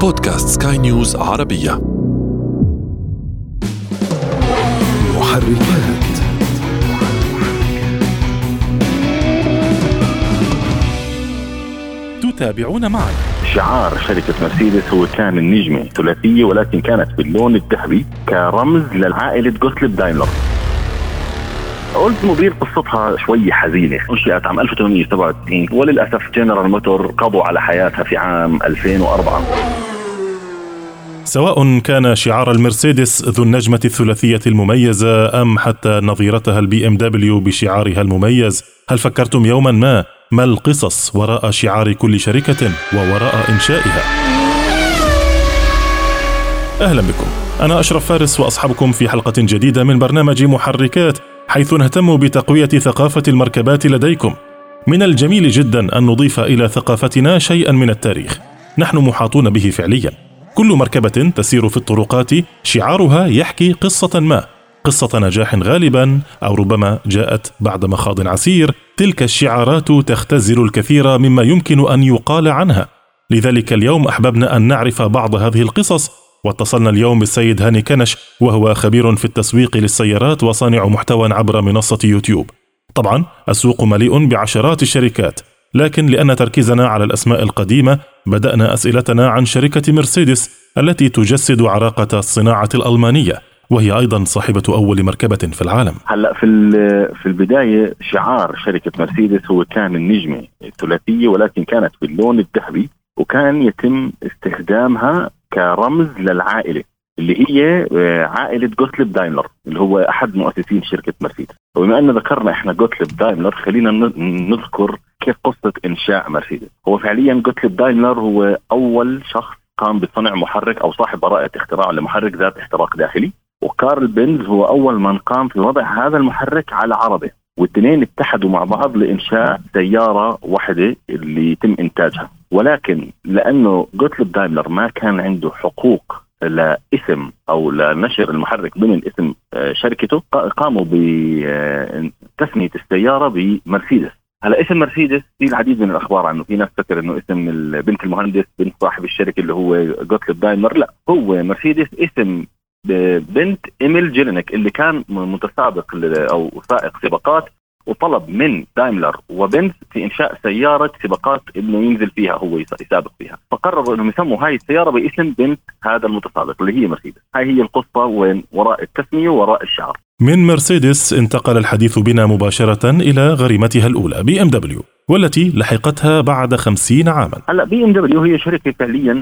بودكاست سكاي نيوز عربية. محركات. تتابعون معي. شعار شركة مرسيدس هو كان النجمة ثلاثية ولكن كانت باللون الذهبي كرمز للعائلة جوتليب دايملر اولدزموبيل قصتها شوي حزينة، انشئت عام 1897 وللأسف جنرال موتور قضوا على حياتها في عام 2004 سواء كان شعار المرسيدس ذو النجمة الثلاثية المميزة أم حتى نظيرتها البي ام دبليو بشعارها المميز، هل فكرتم يوما ما ما القصص وراء شعار كل شركة ووراء إنشائها؟ أهلا بكم، أنا أشرف فارس وأصحابكم في حلقة جديدة من برنامج محركات حيث نهتم بتقوية ثقافة المركبات لديكم. من الجميل جدا أن نضيف إلى ثقافتنا شيئا من التاريخ. نحن محاطون به فعليا. كل مركبة تسير في الطرقات شعارها يحكي قصة ما، قصة نجاح غالبا أو ربما جاءت بعد مخاض عسير، تلك الشعارات تختزل الكثير مما يمكن أن يقال عنها. لذلك اليوم أحببنا أن نعرف بعض هذه القصص واتصلنا اليوم بالسيد هاني كنش وهو خبير في التسويق للسيارات وصانع محتوى عبر منصة يوتيوب. طبعا السوق مليء بعشرات الشركات، لكن لأن تركيزنا على الأسماء القديمة بدأنا أسئلتنا عن شركة مرسيدس التي تجسد عراقة الصناعة الألمانية وهي أيضا صاحبة أول مركبة في العالم. هلا في في البداية شعار شركة مرسيدس هو كان النجمة الثلاثية ولكن كانت باللون الذهبي وكان يتم استخدامها كرمز للعائلة اللي هي عائلة جوتليب دايملر اللي هو أحد مؤسسين شركة مرسيدس. وبما أن ذكرنا إحنا جوتليب دايملر خلينا نذكر كيف قصة إنشاء مرسيدس. هو فعليا جوتليب دايملر هو أول شخص قام بصنع محرك أو صاحب براءه اختراع لمحرك ذات احتراق داخلي وكارل بنز هو أول من قام في وضع هذا المحرك على عربه والاثنين اتحدوا مع بعض لإنشاء سيارة واحدة اللي يتم إنتاجها. ولكن لأنه جوتليب دايملر ما كان عنده حقوق لاسم أو لنشر المحرك ضمن اسم شركته قاموا بتسميه السيارة بمرسيدس. هلا اسم مرسيدس في العديد من الأخبار عنه في ناس فكر إنه اسم بنت المهندس بنت صاحب الشركة اللي هو جوتليب دايملر. لا هو مرسيدس اسم بنت إيميل جيلينك اللي كان متسابق أو سائق سباقات وطلب من دايملر وبنز في إنشاء سيارة سباقات إنه ينزل فيها هو يسابق فيها، فقرروا إنهم يسموا هاي السيارة باسم بنت هذا المتسابق اللي هي مرسيدس، هاي هي القصة وين وراء التسمية وراء الشعار. من مرسيدس انتقل الحديث بنا مباشرة إلى غريمتها الأولى بي إم دبليو. والتي لحقتها بعد خمسين عاما. هلا بي إم دبليو هي شركة فعليا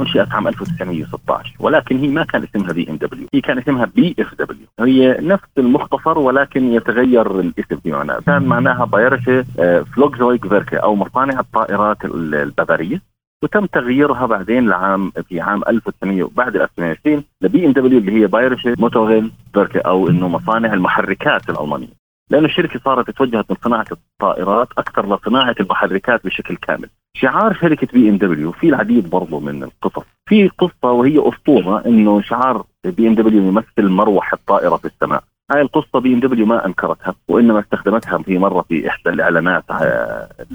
أنشئت عام 1916 ولكن هي ما كان اسمها بي إم دبليو. هي كان اسمها BFW. هي نفس المختصر ولكن يتغير الاسم معناه. كان معناها Bayerische Flugzeugwerke أو مصانع الطائرات البافاريه وتم تغييرها بعدين لعام في عام 1900 بعد 1920 لبي إم دبليو اللي هي Bayerische Motoren Werke أو إنه مصانع المحركات الألمانية. لأن الشركة صارت توجهت من صناعة الطائرات أكثر لصناعة المحركات بشكل كامل. شعار شركة بي ام دبليو في العديد برضه من القصص. في قصة وهي أسطورة أنه شعار بي ام دبليو يمثل مروحة الطائرة في السماء. هاي القصة بي ام دبليو ما أنكرتها وإنما استخدمتها في مرة في إحدى الإعلانات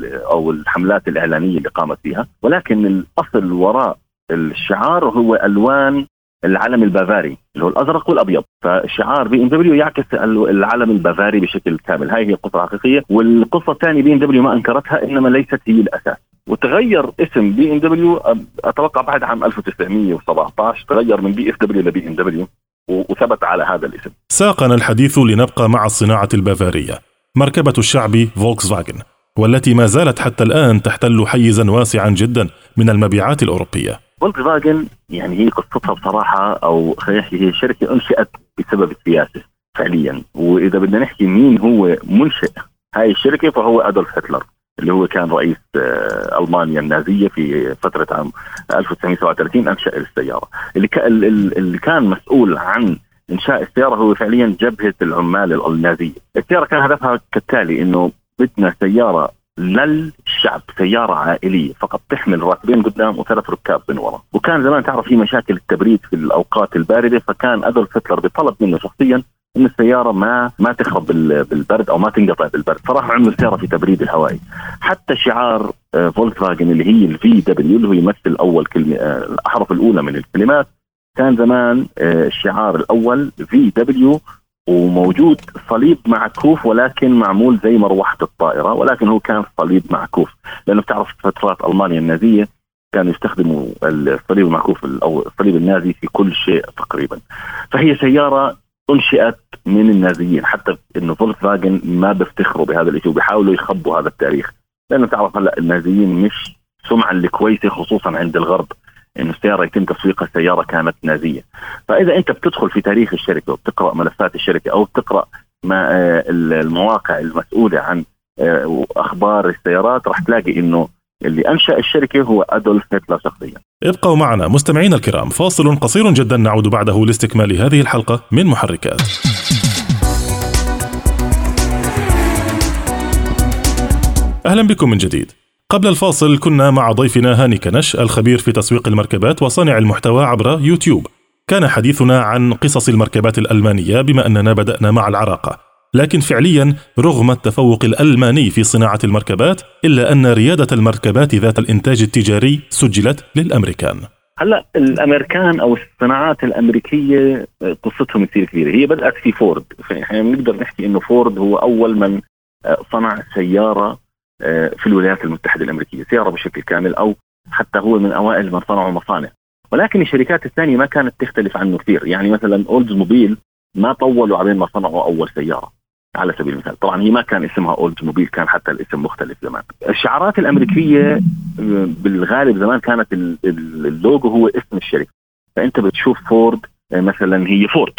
أو الحملات الإعلانية اللي قامت فيها. ولكن الأصل وراء الشعار هو ألوان العلم البافاري. اللي هو الأزرق والأبيض. فشعار بي ام دبليو يعكس العلم البافاري بشكل كامل. هاي هي القصة الحقيقيه والقصة الثانية بي ام دبليو ما أنكرتها إنما ليست هي الأساس. وتغير اسم بي ام دبليو أتوقع بعد عام 1917 تغير من BFW لبي ام دبليو وثبت على هذا الاسم. ساقنا الحديث لنبقى مع الصناعة البافاريه مركبة الشعب فولكس فاجن والتي ما زالت حتى الآن تحتل حيزا واسعا جدا من المبيعات الأوروبية. فولكس فاجن يعني هي قصتها بصراحة أو خلينا نحكي هي شركة أنشئت بسبب السياسة فعليا. وإذا بدنا نحكي مين هو منشئ هاي الشركة فهو أدولف هتلر اللي هو كان رئيس ألمانيا النازية في فترة عام 1937 أنشأ السيارة. اللي كان مسؤول عن إنشاء السيارة هو فعليا جبهة العمال النازية. السيارة كان هدفها كالتالي إنه بدنا سيارة للشعب سيارة عائلية فقط تحمل راكبين قدام وثلاث ركاب من وراء وكان زمان تعرف في مشاكل التبريد في الأوقات الباردة فكان أدولف هتلر بطلب منه شخصيا إن السيارة ما ما تخرب بالبرد أو ما تنقطع بالبرد. فراح عملوا سيارة في تبريد الهوائي حتى شعار فولكس فاجن اللي هي ال VW اللي هو يمثل أول كلمة الأحرف الأولى من الكلمات كان زمان الشعار الأول VW وموجود صليب معكوف ولكن معمول زي مروحة الطائرة ولكن هو كان صليب معكوف لأنه بتعرف فترات ألمانيا النازية كانوا يستخدموا الصليب المعكوف أو الصليب النازي في كل شيء تقريبا. فهي سيارة أنشئت من النازيين حتى إنه فولكس فاجن ما بيفتخروا بهذا الشيء وبيحاولوا يخبوا هذا التاريخ. لأنه تعرف هلأ النازيين مش سمعه الكويسه خصوصا عند الغرب. انه السيارة يتم تسويقها سياره كانت نازية فإذا أنت بتدخل في تاريخ الشركة وبتقرأ ملفات الشركة أو بتقرأ ما آه، المواقع المسؤولة عن آه، أخبار السيارات راح تلاقي إنه اللي أنشأ الشركة هو أدولف هتلر شخصيا. ابقوا معنا مستمعينا الكرام فاصل قصير جدا نعود بعده لاستكمال هذه الحلقة من محركات. أهلا بكم من جديد. قبل الفاصل كنا مع ضيفنا هاني كنش الخبير في تسويق المركبات وصانع المحتوى عبر يوتيوب. كان حديثنا عن قصص المركبات الألمانية بما أننا بدأنا مع العراقه. لكن فعليا رغم التفوق الألماني في صناعة المركبات إلا أن ريادة المركبات ذات الإنتاج التجاري سجلت للأمريكان. هلا الأمريكان أو الصناعات الأمريكية قصتهم كثير كبيرة، هي بدأت في فورد، إحنا بنقدر نحكي إنه فورد هو أول من آه، صنع سياره في الولايات المتحدة الأمريكية، سيارة بشكل كامل أو حتى هو من أوائل من صنعوا مصانع. ولكن الشركات الثانية ما كانت تختلف عنه كثير، يعني مثلا اولدز موبيل ما طولوا على ما صنعوا أول سيارة. على سبيل المثال طبعا هي ما كان اسمها اولد موبيل كان حتى الاسم مختلف زمان الشعارات الأمريكية بالغالب زمان كانت اللوجو هو اسم الشركة فأنت بتشوف فورد مثلا هي فورد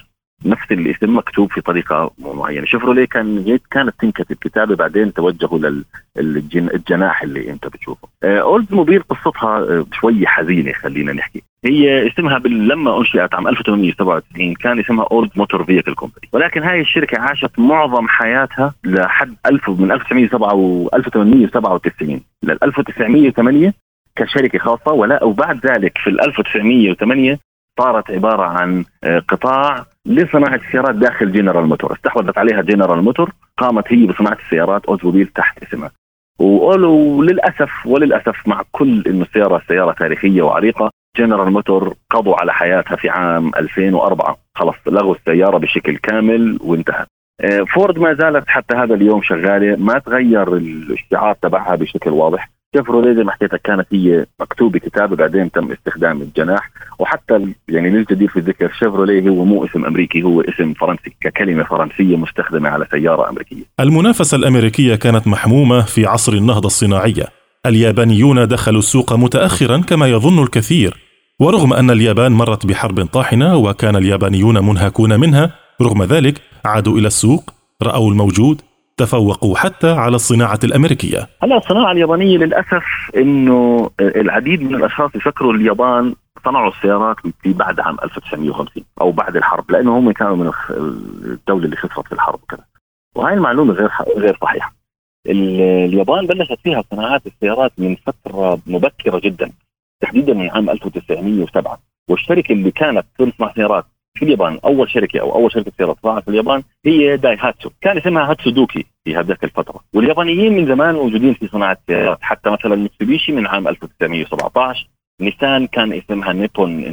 نفس الاسم مكتوب في طريقة معينة. شيفروليه كان كانت تنكتب كتابة بعدين توجهوا للجناح اللي انت بتشوفه. أولد موبيل قصتها آه، شوي حزينة خلينا نحكي. هي اسمها لما أنشئت عام 1897 كان اسمها Olds Motor Vehicle Company. ولكن هاي الشركة عاشت معظم حياتها لحد 1000 من 1997 1897 لل 1908 كشركة خاصة ولا وبعد ذلك في 1908 صارت عبارة عن آه، قطاع لصناعة السيارات داخل جنرال موتور، استحوذت عليها جنرال موتور، قامت هي بصناعة السيارات أولدزموبيل تحت اسمها. وللاسف وللأسف مع كل إنه السيارة سيارة تاريخية وعريقة جنرال موتور قضوا على حياتها في عام 2004 خلص لغوا السيارة بشكل كامل وانتهت آه، فورد ما زالت حتى هذا اليوم شغالة ما تغير الشعار تبعها بشكل واضح. شيفروليه زي ما حكيت كانت هي مكتوبة كتابة بعدين تم استخدام الجناح وحتى يعني للجدير في الذكر شيفروليه هو مو اسم أمريكي هو اسم فرنسي ككلمة فرنسية مستخدمة على سيارة أمريكية. المنافسة الأمريكية كانت محمومة في عصر النهضة الصناعية. اليابانيون دخلوا السوق متاخرا كما يظن الكثير ورغم أن اليابان مرت بحرب طاحنة وكان اليابانيون منهكون منها رغم ذلك عادوا إلى السوق رأوا الموجود تفوقوا حتى على الصناعة الأمريكية. هلا الصناعة اليابانية للأسف أنه العديد من الأشخاص يفكروا اليابان صنعوا السيارات بعد عام 1950 أو بعد الحرب لأنه هم كانوا من الدولة اللي خسرت في الحرب وكذا وهي المعلومة غير غير صحيحة. اليابان بلشت فيها صناعات السيارات من فترة مبكرة جدا تحديدا من عام 1907 والشركة اللي كانت تصنع سيارات في اليابان أول شركة أو أول شركة سيارات صناعه في اليابان هي دايهاتسو. كان اسمها هاتسودوكي في هذاك الفترة. واليابانيين من زمان موجودين في صناعة السيارات حتى مثلا ميتسوبيشي من عام 1917 نيسان كان اسمها نيبون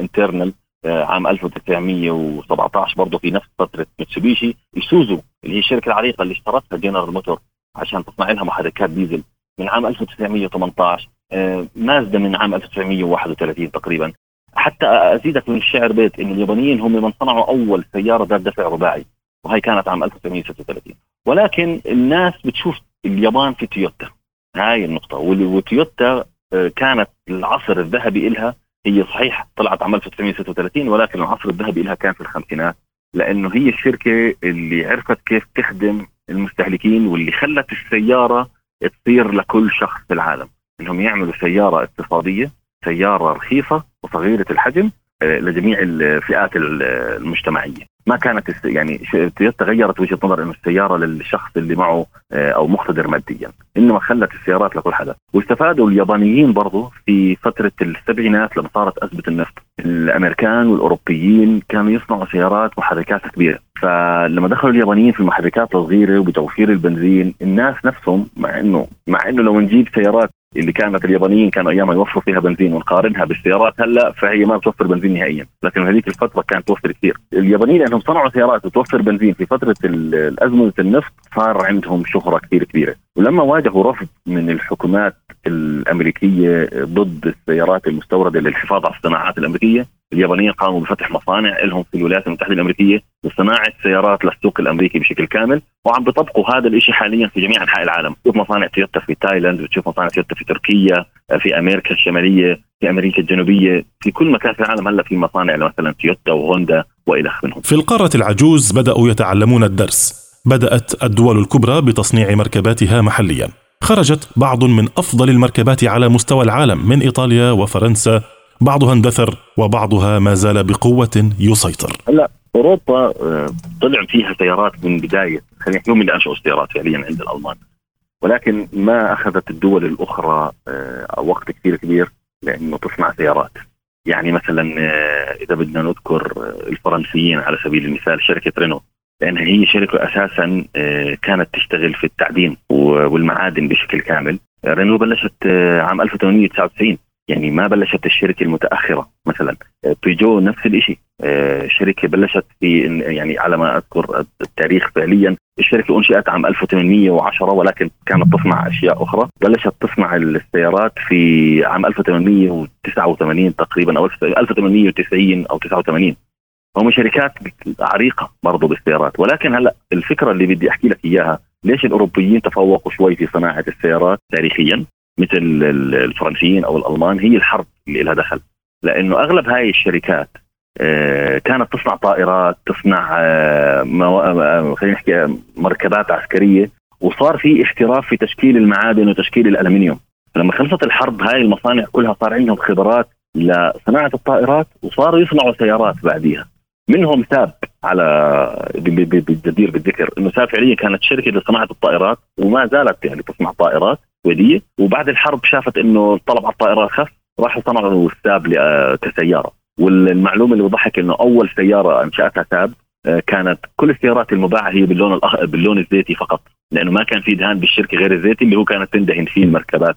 انترنال آه، عام 1917 برضه في نفس فترة ميتسوبيشي. إيسوزو اللي هي الشركة العريقة اللي اشترتها جنرال موتور عشان تصنع لها محركات ديزل من عام 1918 آه، مازدا من عام 1931 تقريبا. حتى أزيدك من الشعر بيت إن اليابانيين هم من صنعوا أول سيارة ذات دفع رباعي وهي كانت عام 1936 ولكن الناس بتشوف اليابان في تويوتا. هاي النقطة. وتويوتا آه، كانت العصر الذهبي إلها هي صحيح طلعت عام 1936 ولكن العصر الذهبي لها كان في الخمسينات لأنه هي الشركة اللي عرفت كيف تخدم المستهلكين واللي خلت السيارة تصير لكل شخص في العالم. إنهم يعملوا سيارة اقتصادية سيارة رخيصة وصغيرة الحجم لجميع الفئات المجتمعية. ما كانت يعني تويوتا غيرت وجهة نظر إنه السيارة للشخص اللي معه آه، أو مقتدر ماديا. إنما خلت السيارات لكل حدا واستفادوا اليابانيين برضو في فترة السبعينات لما صارت ازمه النفط الأمريكان والأوروبيين كانوا يصنعوا سيارات محركات كبيرة. فلما دخلوا اليابانيين في المحركات الصغيرة وبتوفير البنزين الناس نفسهم مع انه مع إنه لو نجيب سيارات اللي كانت اليابانيين كانوا ايامها يوفروا فيها بنزين ونقارنها بالسيارات هلأ فهي ما بتوفر بنزين نهائيا. لكن هذيك الفترة كانت توفر كثير. اليابانيين لانهم صنعوا سيارات بتوفر بنزين في فترة الأزمة النفط صار عندهم شهرة كثير كبيرة. ولما واجهوا رفض من الحكومات الأمريكية ضد السيارات المستوردة للحفاظ على الصناعات الأمريكية اليابانيين قاموا بفتح مصانع لهم في الولايات المتحدة الأمريكية لصناعة سيارات للسوق الأمريكي بشكل كامل وعم بيطبقوا هذا الشيء حاليا في جميع أنحاء العالم، بتشوف مصانع تويوتا في تايلاند، بتشوف مصانع تويوتا في تركيا، في أمريكا الشمالية، في أمريكا الجنوبية، في كل مكان في العالم هلأ في مصانع مثلا تويوتا وهوندا وإلى منهم. في القارة العجوز بدأوا يتعلمون الدرس، بدأت الدول الكبرى بتصنيع مركباتها محليا. خرجت بعض من أفضل المركبات على مستوى العالم من إيطاليا وفرنسا بعضها اندثر وبعضها ما زال بقوة يسيطر. لا أوروبا آه، طلع فيها سيارات من بداية خلينا نحكي من أنشأوا السيارات فعليا عند الألمان. ولكن ما أخذت الدول الأخرى آه، وقت كثير كبير لأنه تصنع سيارات. يعني مثلا آه، إذا بدنا نذكر الفرنسيين على سبيل المثال شركة رينو. لأنها هي شركة أساسا كانت تشتغل في التعدين والمعادن بشكل كامل. رينو بلشت عام 1899 يعني ما بلشت الشركة المتأخرة. مثلا بيجو نفس الشيء آه، شركة بلشت في يعني على ما أذكر التاريخ فعليا. الشركة أنشئت عام 1810 ولكن كانت تصنع أشياء أخرى. بلشت تصنع السيارات في عام 1889 تقريبا أو 1890 أو 89 هم شركات عريقة برضه بالسيارات. ولكن هلأ الفكرة اللي بدي أحكي لك إياها ليش الأوروبيين تفوقوا شوي في صناعة السيارات تاريخيا؟ مثل الفرنسيين أو الألمان هي الحرب اللي لها دخل. لأنه أغلب هاي الشركات آه، كانت تصنع طائرات تصنع آه، آه، خلينا نحكي مركبات عسكرية وصار في احتراف في تشكيل المعادن وتشكيل الألمنيوم. لما خلصت الحرب هاي المصانع كلها صار عندهم خبرات لصناعة الطائرات وصاروا يصنعوا سيارات بعديها. منهم ساب على بالجدير بالذكر إنه ساب فعليا كانت شركة لصناعة الطائرات وما زالت يعني تصنع طائرات. سويديه وبعد الحرب شافت إنه الطلب على الطائرات خف راحوا صنعوا الساب كسياره والمعلومة اللي بضحك إنه أول سيارة أنشأتها ساب آه، كانت كل السيارات المباعة هي باللون الأخ... باللون الزيتي فقط لأنه ما كان في دهان بالشركة غير الزيتي اللي هو كانت تندهن فيه المركبات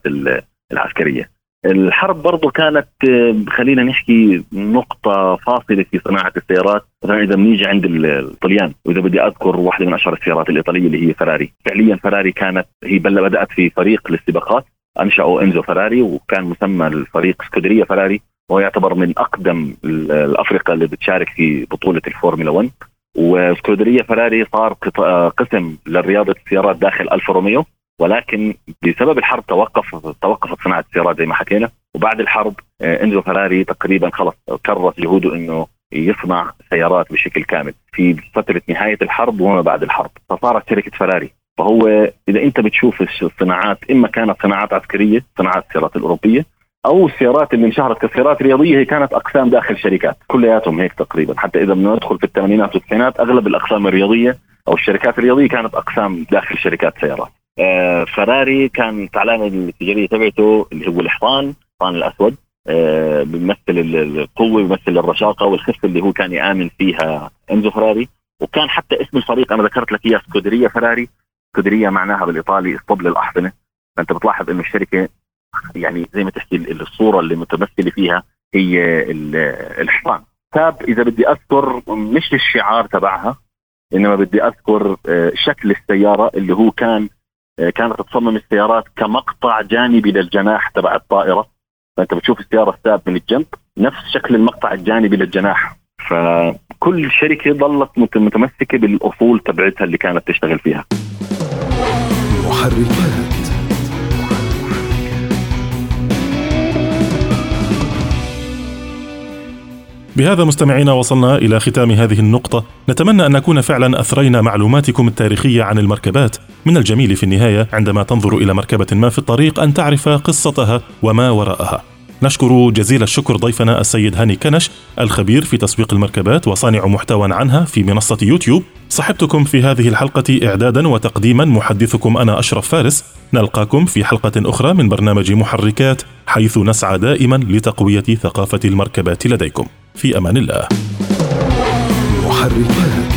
العسكرية. الحرب برضو كانت آه، خلينا نحكي نقطة فاصلة في صناعة السيارات مثلا إذا بنيجي عند الطليان وإذا بدي أذكر واحدة من أشهر السيارات الإيطالية اللي هي فراري فعليا فراري كانت هي بدأت في فريق للسباقات أنشأوا إنزو فراري وكان مسمى الفريق سكودريا فراري وهو يعتبر من أقدم الأفرقة اللي بتشارك في بطولة الفورمولا 1 وسكودريا فراري صار آه، قسم لرياضة السيارات داخل الفا روميو ولكن بسبب الحرب توقف توقفت صناعة السيارات زي ما حكينا وبعد الحرب آه، إنزو فراري تقريبا خلص كرس جهوده إنه يصنع سيارات بشكل كامل في فترة نهاية الحرب وما بعد الحرب. فصارت شركة فراري فهو إذا أنت بتشوف الصناعات إما كانت صناعات عسكرية صناعات السيارات الأوروبية أو السيارات اللي انشهرت كسيارات رياضية هي كانت أقسام داخل شركات. كلياتهم هيك تقريبا. حتى إذا بدنا ندخل في الثمانينات والتسعينات أغلب الأقسام الرياضية أو الشركات الرياضية كانت أقسام داخل شركات سيارات. آه، فراري كانت العلامه التجارية تبعته اللي هو الحصان الحصان الأسود. آه، بيمثل القوة بيمثل الرشاقة والخفة اللي هو كان يآمن فيها إنزو فراري. وكان حتى اسم الفريق أنا ذكرت لك إياه سكودريا فراري. سكودريا معناها بالإيطالي اسطبل الاحصنه فأنت بتلاحظ إنه الشركة يعني زي ما تحكي الصورة اللي متمثلة فيها هي الحصان. تاب إذا بدي أذكر مش الشعار تبعها إنما بدي أذكر آه، شكل السيارة اللي هو كان كانت تصمم السيارات كمقطع جانبي للجناح تبع الطائرة. فأنت بتشوف السيارة الساب من الجنب نفس شكل المقطع الجانبي للجناح. فكل شركة ظلت متمسكة بالأصول تبعتها اللي كانت تشتغل فيها. محركات. بهذا مستمعينا وصلنا إلى ختام هذه النقطة. نتمنى أن نكون فعلا أثرينا معلوماتكم التاريخية عن المركبات. من الجميل في النهاية عندما تنظر إلى مركبة ما في الطريق أن تعرف قصتها وما وراءها. نشكر جزيل الشكر ضيفنا السيد هاني كنش الخبير في تسويق المركبات وصانع محتوى عنها في منصة يوتيوب. صحبتكم في هذه الحلقة إعدادا وتقديما محدثكم أنا أشرف فارس. نلقاكم في حلقة أخرى من برنامج محركات حيث نسعى دائما لتقوية ثقافة المركبات لديكم. في أمان الله. محركات.